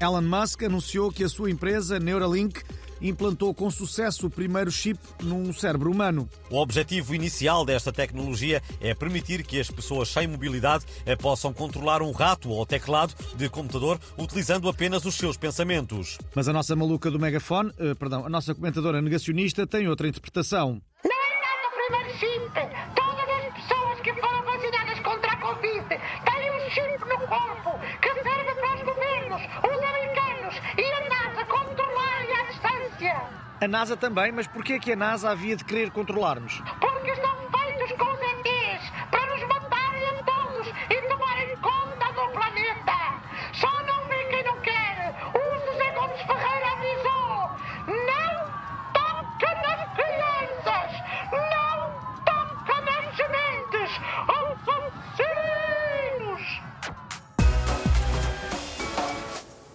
Elon Musk anunciou que a sua empresa, Neuralink, implantou com sucesso o primeiro chip num cérebro humano. O objetivo inicial desta tecnologia é permitir que as pessoas sem mobilidade eh, possam controlar um rato ou teclado de computador utilizando apenas os seus pensamentos. Mas a nossa maluca do megafone, eh, perdão, a nossa comentadora negacionista tem outra interpretação. Não é nada o primeiro chip. Todas as pessoas que foram vacinadas contra a Covid têm um chip no corpo que serve para os governos, os americanos e a NASA controlarem à distância. A NASA também, mas porquê que a NASA havia de querer controlar-nos? Porque estão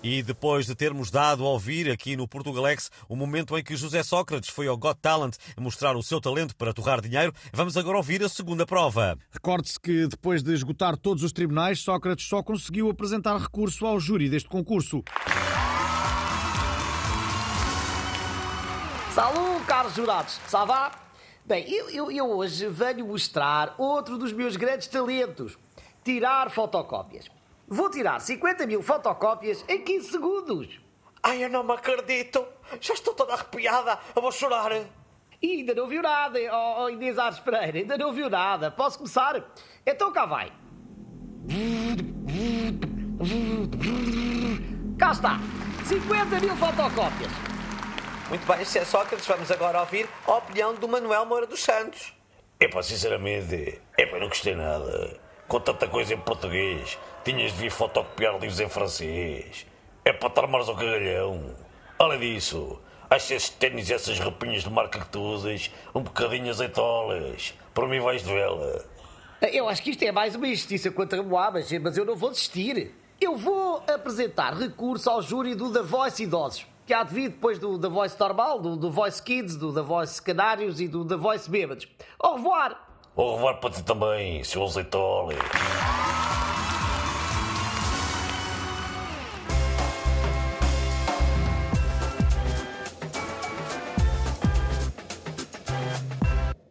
E depois de termos dado a ouvir aqui no Portugalex o momento em que José Sócrates foi ao Got Talent mostrar o seu talento para torrar dinheiro, vamos agora ouvir a segunda prova. Recorde-se que depois de esgotar todos os tribunais, Sócrates só conseguiu apresentar recurso ao júri deste concurso. Salut, caros jurados! Ça va? Bem, eu, eu, eu hoje venho mostrar outro dos meus grandes talentos: tirar fotocópias. Vou tirar 50 mil fotocópias em 15 segundos. Ai, eu não me acredito. Já estou toda arrepiada. Eu vou chorar. E ainda não viu nada, oh, oh Inês Ares Pereira, ainda não viu nada. Posso começar? Então cá vai. Cá está, 50 mil fotocópias. Muito bem, Sr. Sócrates, vamos agora ouvir a opinião do Manuel Moura dos Santos. Epá, sinceramente, epá, não gostei nada. Com tanta coisa em português, tinhas de vir fotocopiar livros em francês. É para te armares ao cagalhão. Além disso, acho esses ténis e essas roupinhas de marca que tu usas um bocadinho azeitolas. Para mim vais de vela. Eu acho que isto é mais uma injustiça contra Moabas, mas eu não vou desistir. Eu vou apresentar recurso ao júri do The Voice Idosos, que há de vir depois do The Voice normal, do The Voice Kids, do The Voice Canários e do The Voice Bêbados. Au revoir! Au revoir para ti também, seu azeitola.